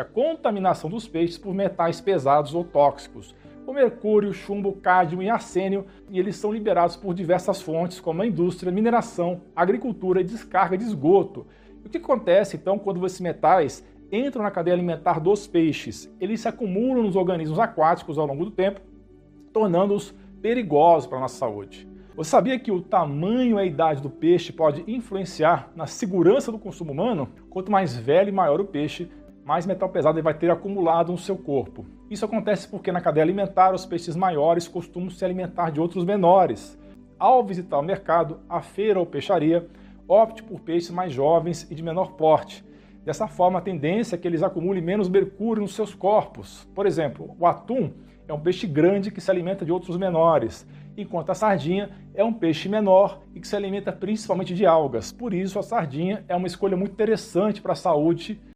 a contaminação dos peixes por metais pesados ou tóxicos, como mercúrio, chumbo, cádmio e arsênio, e eles são liberados por diversas fontes, como a indústria, mineração, agricultura e descarga de esgoto. E o que acontece então quando esses metais entram na cadeia alimentar dos peixes? Eles se acumulam nos organismos aquáticos ao longo do tempo, tornando-os perigosos para a nossa saúde. Você sabia que o tamanho e a idade do peixe pode influenciar na segurança do consumo humano? Quanto mais velho e maior o peixe, mais metal pesado ele vai ter acumulado no seu corpo. Isso acontece porque na cadeia alimentar os peixes maiores costumam se alimentar de outros menores. Ao visitar o mercado, a feira ou peixaria, opte por peixes mais jovens e de menor porte. Dessa forma, a tendência é que eles acumulem menos mercúrio nos seus corpos. Por exemplo, o atum é um peixe grande que se alimenta de outros menores, enquanto a sardinha é um peixe menor e que se alimenta principalmente de algas. Por isso, a sardinha é uma escolha muito interessante para a saúde